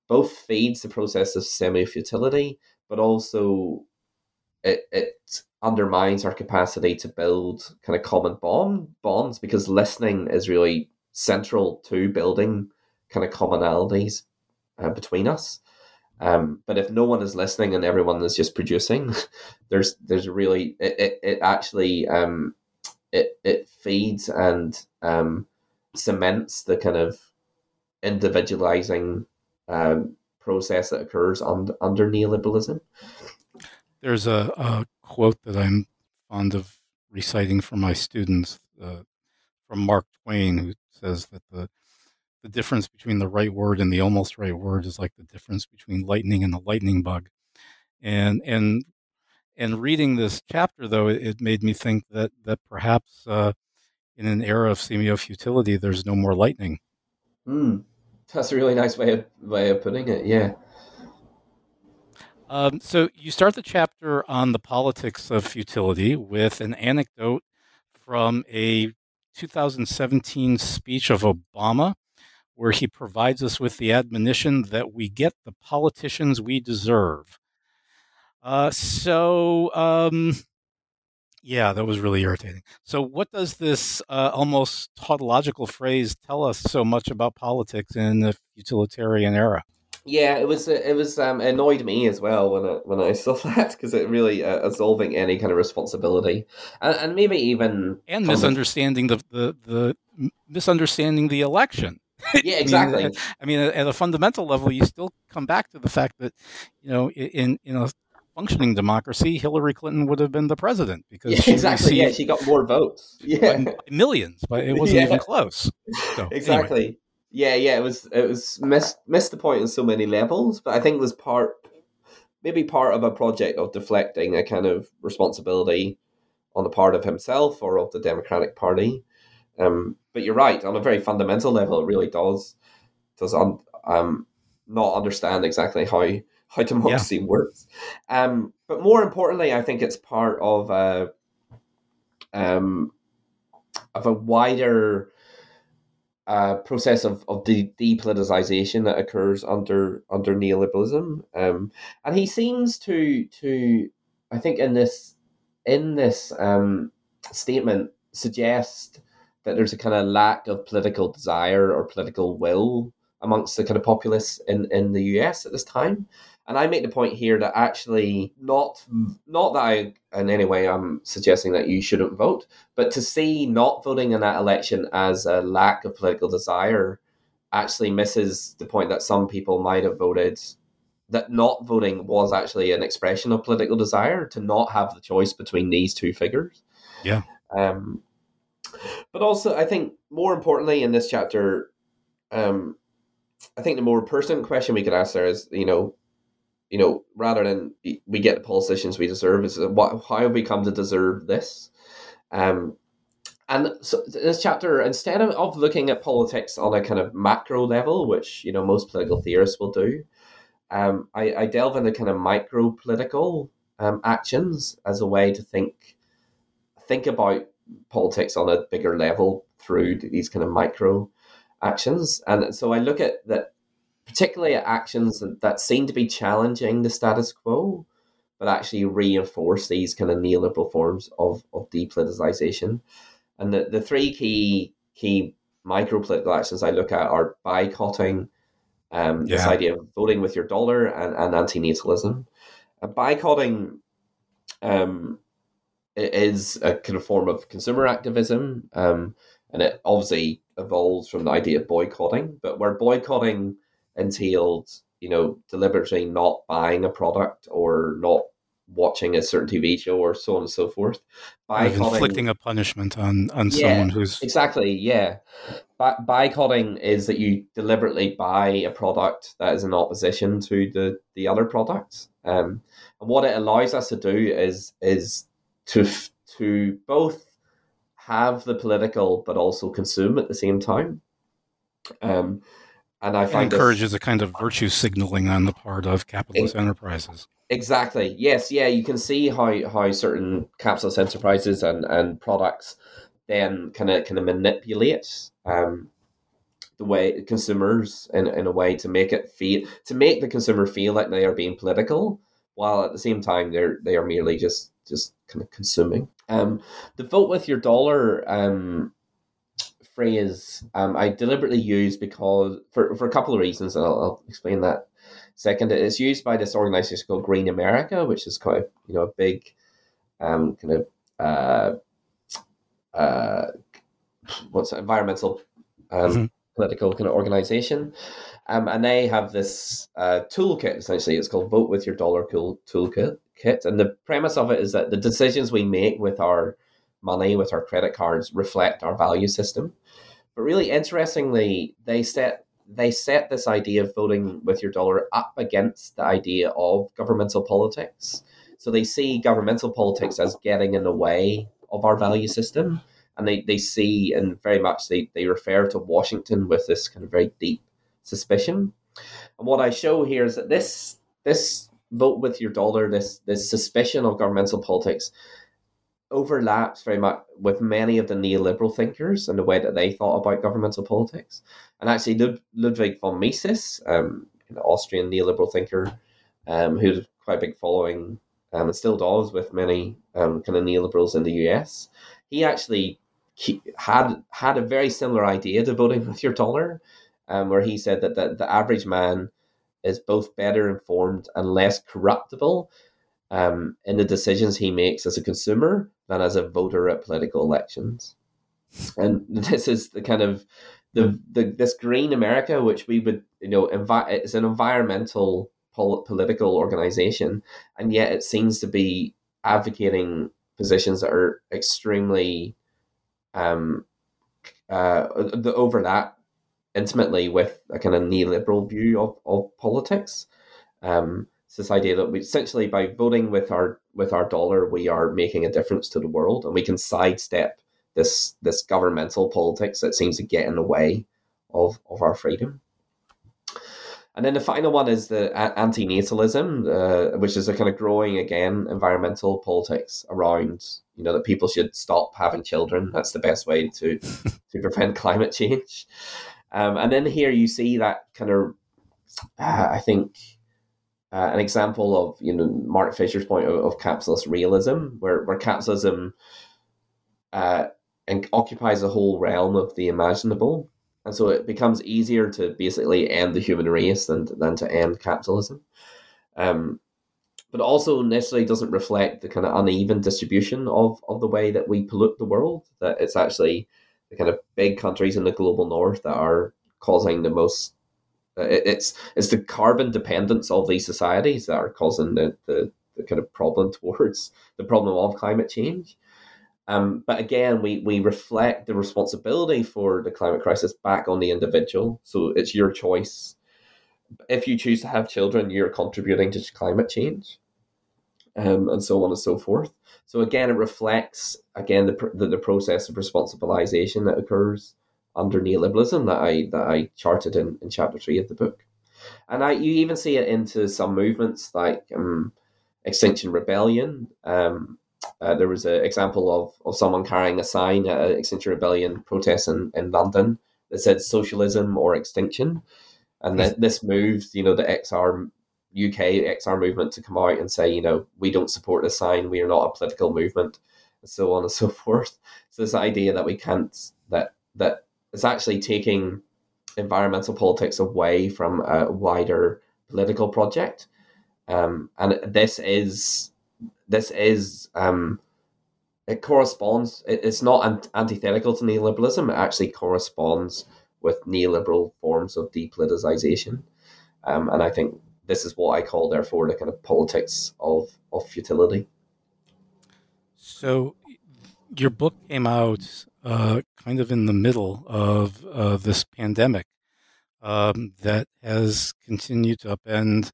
both feeds the process of semi futility, but also it, it undermines our capacity to build kind of common bond bonds because listening is really central to building kind of commonalities uh, between us. Um, but if no one is listening and everyone is just producing, there's there's really it, it, it actually um, it it feeds and um, cements the kind of individualizing um, process that occurs under, under neoliberalism. There's a, a, quote that I'm fond of reciting for my students uh, from Mark Twain, who says that the the difference between the right word and the almost right word is like the difference between lightning and the lightning bug. And and and reading this chapter, though, it, it made me think that that perhaps uh, in an era of semiofutility, there's no more lightning. Mm, that's a really nice way of way of putting it. Yeah. Um, so you start the chapter on the politics of futility with an anecdote from a 2017 speech of Obama where he provides us with the admonition that we get the politicians we deserve. Uh, so, um, yeah, that was really irritating. So, what does this uh, almost tautological phrase tell us so much about politics in the futilitarian era? Yeah, it was it was um, annoyed me as well when I when I saw that because it really uh, absolving any kind of responsibility and, and maybe even and misunderstanding the, the the misunderstanding the election. Yeah, exactly. I mean, I mean, at a fundamental level, you still come back to the fact that you know, in in a functioning democracy, Hillary Clinton would have been the president because yeah, exactly. yeah, she got more votes. Yeah, millions, but it wasn't yeah. even close. So, exactly. Anyway. Yeah, yeah. It was it was missed missed the point on so many levels, but I think it was part maybe part of a project of deflecting a kind of responsibility on the part of himself or of the Democratic Party. Um, but you're right on a very fundamental level. It really does does un, um, not understand exactly how how democracy yeah. works. Um, but more importantly, I think it's part of a um, of a wider uh, process of, of de- depoliticization that occurs under under neoliberalism. Um, and he seems to to I think in this in this um, statement suggest that there's a kind of lack of political desire or political will amongst the kind of populace in, in the US at this time. And I make the point here that actually not not that I in any way I'm suggesting that you shouldn't vote, but to see not voting in that election as a lack of political desire actually misses the point that some people might have voted that not voting was actually an expression of political desire to not have the choice between these two figures. Yeah. Um, but also, I think more importantly in this chapter, um, I think the more pertinent question we could ask there is, you know, you know, rather than we get the politicians we deserve, is what how have we come to deserve this? Um, and so this chapter, instead of, of looking at politics on a kind of macro level, which you know most political theorists will do, um, I, I delve into kind of micro political um, actions as a way to think think about politics on a bigger level through these kind of micro actions. And so I look at that, particularly at actions that, that seem to be challenging the status quo, but actually reinforce these kind of neoliberal forms of, of depoliticization. And the, the three key key micro political actions I look at are buycotting, um, yeah. this idea of voting with your dollar, and, and anti-natalism. Uh, buycotting um, is a kind of form of consumer activism, um, and it obviously evolves from the idea of boycotting. But where boycotting entailed, you know, deliberately not buying a product or not watching a certain TV show or so on and so forth. By inflicting a punishment on on yeah, someone who's exactly yeah. By, buycotting is that you deliberately buy a product that is in opposition to the the other products. Um, and what it allows us to do is is to to both have the political but also consume at the same time. Um, and I find it encourages this, a kind of virtue signaling on the part of capitalist it, enterprises. Exactly. Yes. Yeah. You can see how how certain capitalist enterprises and and products then kind of kind of manipulate um, the way consumers in in a way to make it feel to make the consumer feel like they are being political, while at the same time they're they are merely just just kind of consuming. Um, the vote with your dollar um, phrase um, I deliberately use because for, for a couple of reasons, and I'll, I'll explain that second. It's used by this organization called Green America, which is quite you know a big um, kind of uh, uh, what's it, environmental um, mm-hmm. political kind of organization. Um, and they have this uh, toolkit essentially. It's called Vote with Your Dollar Toolkit, kit. And the premise of it is that the decisions we make with our money, with our credit cards, reflect our value system. But really interestingly, they set they set this idea of voting with your dollar up against the idea of governmental politics. So they see governmental politics as getting in the way of our value system. Mm. And they, they see and very much they, they refer to Washington with this kind of very deep suspicion. And what I show here is that this this vote with your dollar, this this suspicion of governmental politics overlaps very much with many of the neoliberal thinkers and the way that they thought about governmental politics. And actually, Lud- Ludwig von Mises, um, an Austrian neoliberal thinker, um, who's quite a big following um, and still does with many um, kind of neoliberals in the US, he actually had had a very similar idea to voting with your dollar, um, where he said that the, the average man is both better informed and less corruptible um, in the decisions he makes as a consumer than as a voter at political elections. And this is the kind of the, the this green America, which we would you know envi- it's an environmental pol- political organization, and yet it seems to be advocating positions that are extremely um, uh, the overlap intimately with a kind of neoliberal view of, of politics. Um, it's this idea that we essentially by voting with our with our dollar, we are making a difference to the world, and we can sidestep this this governmental politics that seems to get in the way of of our freedom. And then the final one is the anti-natalism, uh, which is a kind of growing again environmental politics around you know that people should stop having children. That's the best way to to prevent climate change. Um, and then here you see that kind of, uh, I think, uh, an example of you know Mark Fisher's point of, of capitalist realism, where where capitalism uh, and occupies a whole realm of the imaginable, and so it becomes easier to basically end the human race than than to end capitalism. Um, but also necessarily doesn't reflect the kind of uneven distribution of, of the way that we pollute the world. That it's actually the kind of big countries in the global north that are causing the most. Uh, it's it's the carbon dependence of these societies that are causing the, the, the kind of problem towards the problem of climate change. Um, but again, we, we reflect the responsibility for the climate crisis back on the individual. So it's your choice. If you choose to have children, you're contributing to climate change. um, and so on and so forth. So again, it reflects again the, the, the process of responsibilization that occurs under neoliberalism that I that I charted in, in chapter three of the book, and I you even see it into some movements like um, Extinction Rebellion. Um, uh, there was an example of, of someone carrying a sign at an Extinction Rebellion protest in, in London that said socialism or extinction. And that this moved, you know, the XR UK XR movement to come out and say, you know, we don't support this sign, we are not a political movement, and so on and so forth. So this idea that we can't that that is actually taking environmental politics away from a wider political project. Um, and this is this is um, it corresponds. It, it's not antithetical to neoliberalism. It actually corresponds with neoliberal forms of depoliticization. Um, and I think this is what I call, therefore, the kind of politics of of futility. So, your book came out uh, kind of in the middle of uh, this pandemic um, that has continued to upend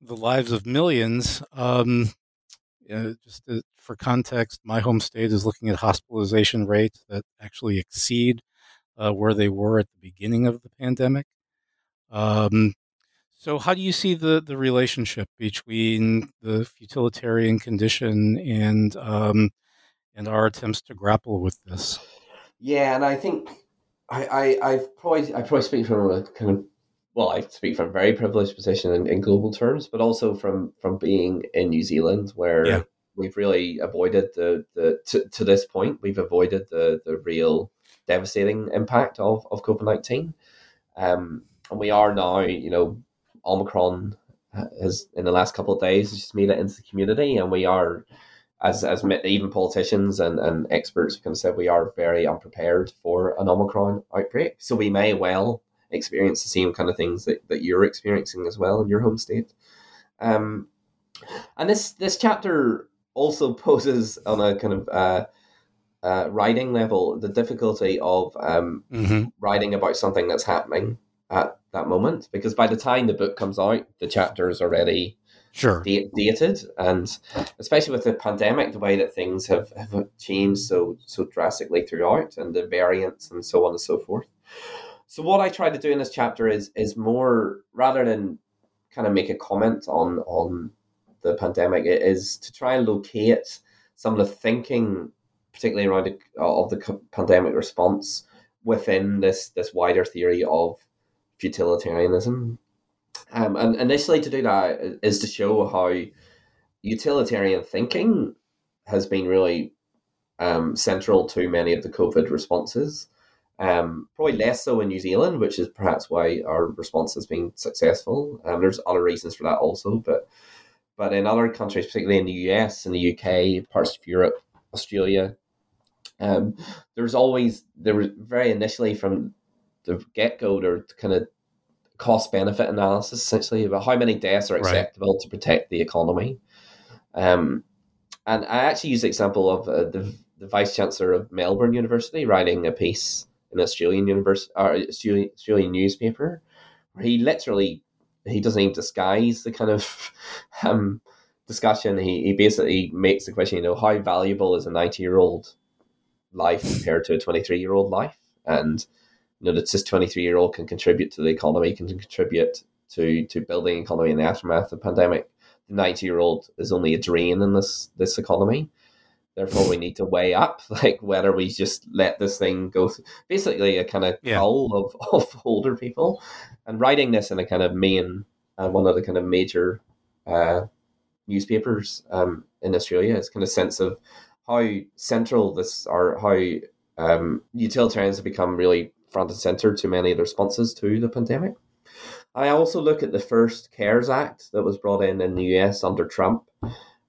the lives of millions. Um, uh, just to, for context, my home state is looking at hospitalization rates that actually exceed uh, where they were at the beginning of the pandemic. Um, so, how do you see the, the relationship between the futilitarian condition and um, and our attempts to grapple with this? Yeah, and I think I, I I've probably I probably speak from a kind of well, I speak from a very privileged position in, in global terms, but also from from being in New Zealand, where yeah. we've really avoided the the to, to this point we've avoided the the real devastating impact of of COVID nineteen, um, and we are now you know Omicron has in the last couple of days just made it into the community, and we are as as even politicians and, and experts have kind of said we are very unprepared for an Omicron outbreak. So we may well experience the same kind of things that, that you're experiencing as well in your home state. Um, and this this chapter also poses on a kind of uh, uh, writing level the difficulty of um, mm-hmm. writing about something that's happening at that moment because by the time the book comes out, the chapter is already sure dated, and especially with the pandemic, the way that things have, have changed so so drastically throughout, and the variants and so on and so forth. So what I try to do in this chapter is is more rather than kind of make a comment on on the pandemic, it is to try and locate some of the thinking, particularly around the, of the pandemic response within this this wider theory of futilitarianism. Um, and initially, to do that is to show how utilitarian thinking has been really um, central to many of the COVID responses. Um, probably less so in New Zealand, which is perhaps why our response has been successful. Um, there's other reasons for that also, but but in other countries, particularly in the US, in the UK, parts of Europe, Australia, um, there's always there was very initially from the get go, there kind of cost benefit analysis essentially about how many deaths are acceptable right. to protect the economy. Um, and I actually use the example of uh, the, the vice chancellor of Melbourne University writing a piece in Australian university or Australian, Australian newspaper where he literally he doesn't even disguise the kind of um, discussion. He, he basically makes the question, you know, how valuable is a 90 year old life compared to a 23 year old life? And you know that this 23 year old can contribute to the economy, can contribute to to building economy in the aftermath of the pandemic. The 90 year old is only a drain in this this economy. Therefore, we need to weigh up like whether we just let this thing go. Through. Basically, a kind of yeah. cull of, of older people, and writing this in a kind of main uh, one of the kind of major uh, newspapers um, in Australia. It's kind of sense of how central this or how um, utilitarians have become really front and center to many of the responses to the pandemic. I also look at the first CARES Act that was brought in in the US under Trump,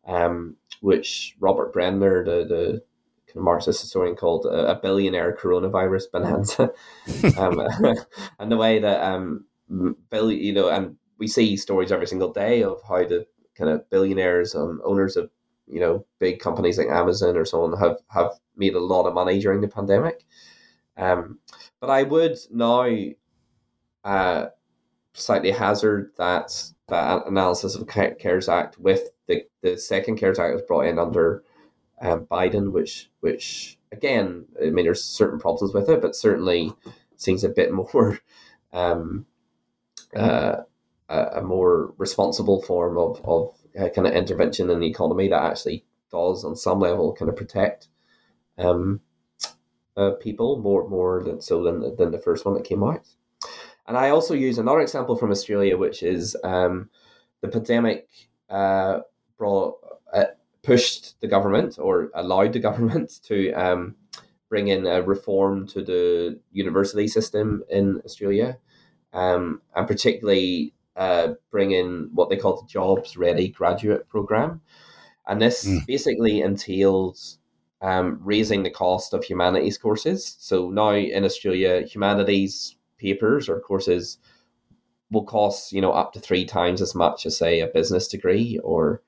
um, which Robert Brenner, the, the kind of Marxist historian, called a, a billionaire coronavirus bonanza. um, and the way that um, Bill, you know, and we see stories every single day of how the kind of billionaires, um, owners of you know big companies like Amazon or so on have have made a lot of money during the pandemic. Um, but I would now uh, slightly hazard that that analysis of the CARES Act with the, the second CARES Act was brought in under um, Biden, which which again, I mean, there's certain problems with it, but certainly seems a bit more um, uh, a, more responsible form of of uh, kind of intervention in the economy that actually does, on some level, kind of protect um, uh, people more more than so than than the first one that came out. And I also use another example from Australia, which is um, the pandemic uh, brought uh, pushed the government or allowed the government to um, bring in a reform to the university system in Australia, um, and particularly uh, bring in what they call the Jobs Ready Graduate Program. And this mm. basically entails um, raising the cost of humanities courses. So now in Australia, humanities papers or courses will cost you know up to three times as much as say a business degree or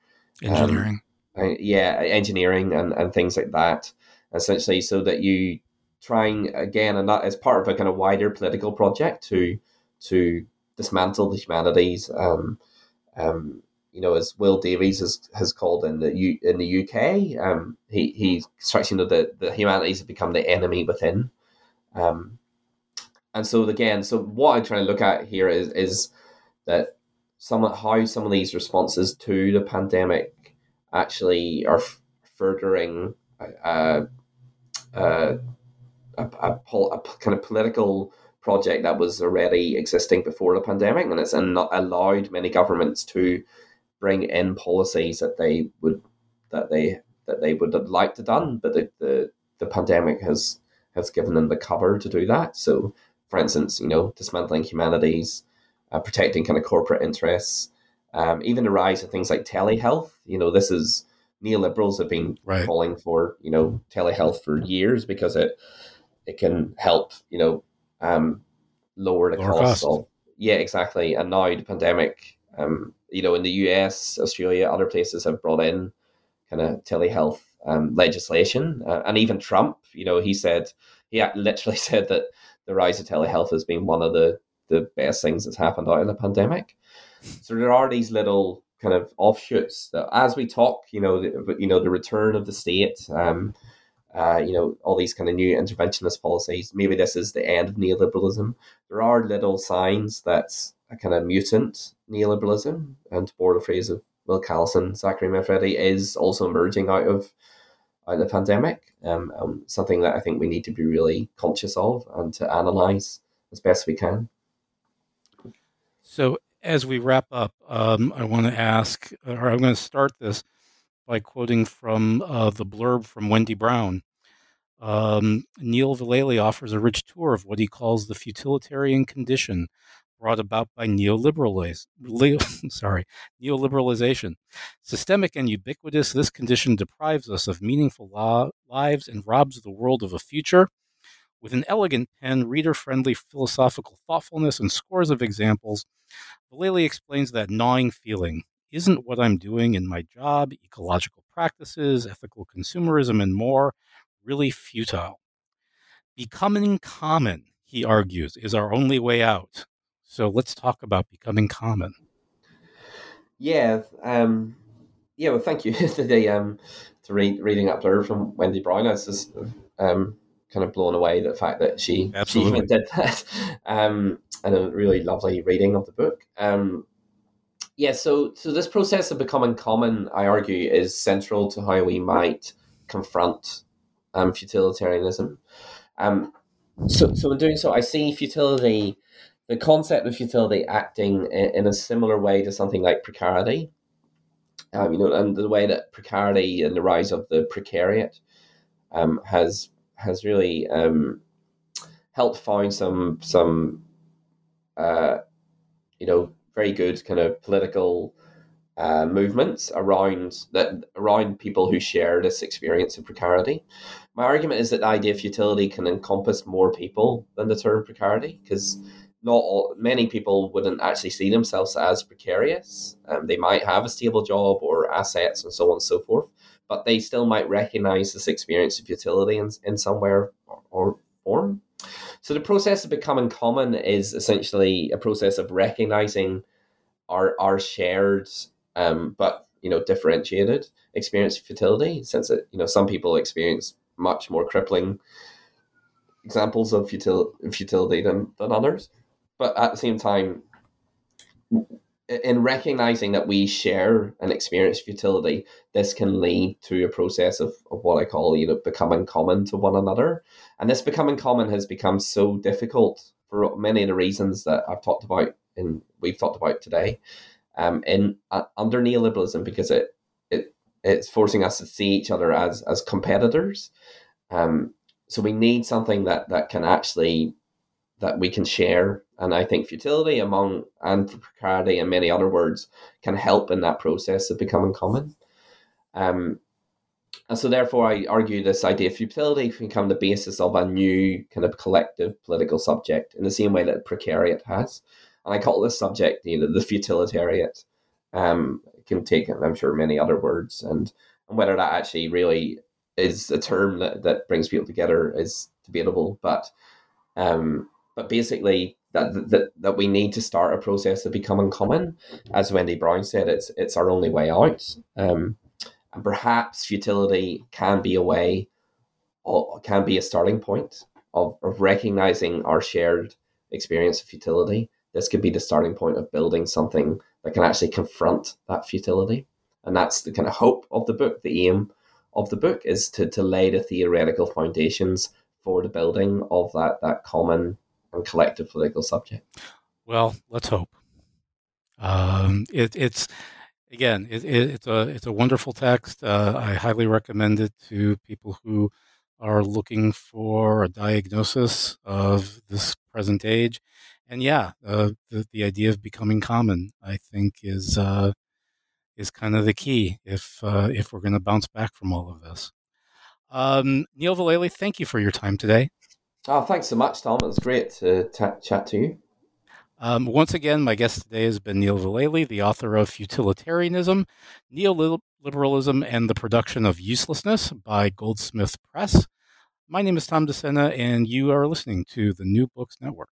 um, engineering. Um, yeah, engineering and, and things like that. Essentially, so that you trying again, and that is part of a kind of wider political project to to dismantle the humanities. Um, um, you know, as Will Davies has, has called in the U, in the UK, um, he he strikes you know the the humanities have become the enemy within. Um, and so again, so what I'm trying to look at here is is that some how some of these responses to the pandemic actually are f- furthering a, a, a, a, kind of political project that was already existing before the pandemic, and it's allowed many governments to bring in policies that they would that they that they would have liked to done, but the, the, the pandemic has has given them the cover to do that. So for instance, you know, dismantling humanities, uh, protecting kind of corporate interests, um, even the rise of things like telehealth. You know, this is neoliberals have been right. calling for you know telehealth for years because it it can help you know um, lower the lower cost, cost, of yeah exactly. And now the pandemic, um, you know, in the U.S., Australia, other places have brought in kind of telehealth um, legislation, uh, and even Trump, you know, he said he literally said that the rise of telehealth has been one of the the best things that's happened out of the pandemic. So there are these little kind of offshoots that, as we talk, you know, the, you know, the return of the state, um, uh, you know, all these kind of new interventionist policies. Maybe this is the end of neoliberalism. There are little signs that a kind of mutant neoliberalism, and to borrow the phrase of Will Callison, Zachary Manfredi is also emerging out of out of the pandemic. Um, um, something that I think we need to be really conscious of and to analyze as best we can. So, as we wrap up, um, I want to ask, or I'm going to start this by quoting from uh, the blurb from Wendy Brown. Um, Neil Vallely offers a rich tour of what he calls the futilitarian condition brought about by neoliberalism. sorry, neoliberalization. Systemic and ubiquitous, this condition deprives us of meaningful lives and robs the world of a future. With an elegant pen, reader friendly philosophical thoughtfulness, and scores of examples, Vallely explains that gnawing feeling isn't what I'm doing in my job, ecological practices, ethical consumerism, and more really futile. Becoming common, he argues, is our only way out. So let's talk about becoming common. Yeah, um, yeah. Well, thank you to the um, to read, reading up there from Wendy Brown. I was just um, kind of blown away the fact that she Absolutely. she even did that, um, and a really lovely reading of the book. Um, yeah, so so this process of becoming common, I argue, is central to how we might confront um, futilitarianism. Um, so so in doing so, I see futility the concept of futility acting in, in a similar way to something like precarity. Um, you know, and the way that precarity and the rise of the precariat um, has has really um, helped find some some uh, you know very good kind of political uh, movements around that around people who share this experience of precarity. My argument is that the idea of futility can encompass more people than the term precarity because not all, many people wouldn't actually see themselves as precarious. Um, they might have a stable job or assets and so on and so forth, but they still might recognize this experience of futility in, in some way or, or form. So the process of becoming common is essentially a process of recognizing our our shared um, but you know differentiated experience of futility, since it you know some people experience much more crippling examples of futil- futility than, than others. But at the same time, in recognizing that we share an experience of futility, this can lead to a process of, of what I call, you know, becoming common to one another. And this becoming common has become so difficult for many of the reasons that I've talked about and we've talked about today. Um, in uh, under neoliberalism, because it it it's forcing us to see each other as as competitors. Um, so we need something that that can actually that we can share. And I think futility among and precarity and many other words can help in that process of becoming common. Um, and so therefore I argue this idea of futility can become the basis of a new kind of collective political subject in the same way that precariat has. And I call this subject, you know, the futilitariat. Um, it can take, I'm sure, many other words, and, and whether that actually really is a term that, that brings people together is debatable. But um, but basically that, that that we need to start a process of becoming common. As Wendy Brown said, it's it's our only way out. Um, and perhaps futility can be a way, or can be a starting point of, of recognizing our shared experience of futility. This could be the starting point of building something that can actually confront that futility. And that's the kind of hope of the book, the aim of the book is to, to lay the theoretical foundations for the building of that, that common and collective political subject. Well, let's hope. Um, it, it's again, it, it, it's a it's a wonderful text. Uh, I highly recommend it to people who are looking for a diagnosis of this present age. And yeah, uh, the the idea of becoming common, I think, is uh, is kind of the key if uh, if we're going to bounce back from all of this. Um, Neil Vallely, thank you for your time today. Oh, thanks so much, Tom. It was great to t- chat to you. Um, once again, my guest today has been Neil Vallely, the author of Futilitarianism, Neoliberalism, and the Production of Uselessness by Goldsmith Press. My name is Tom Discenna, and you are listening to the New Books Network.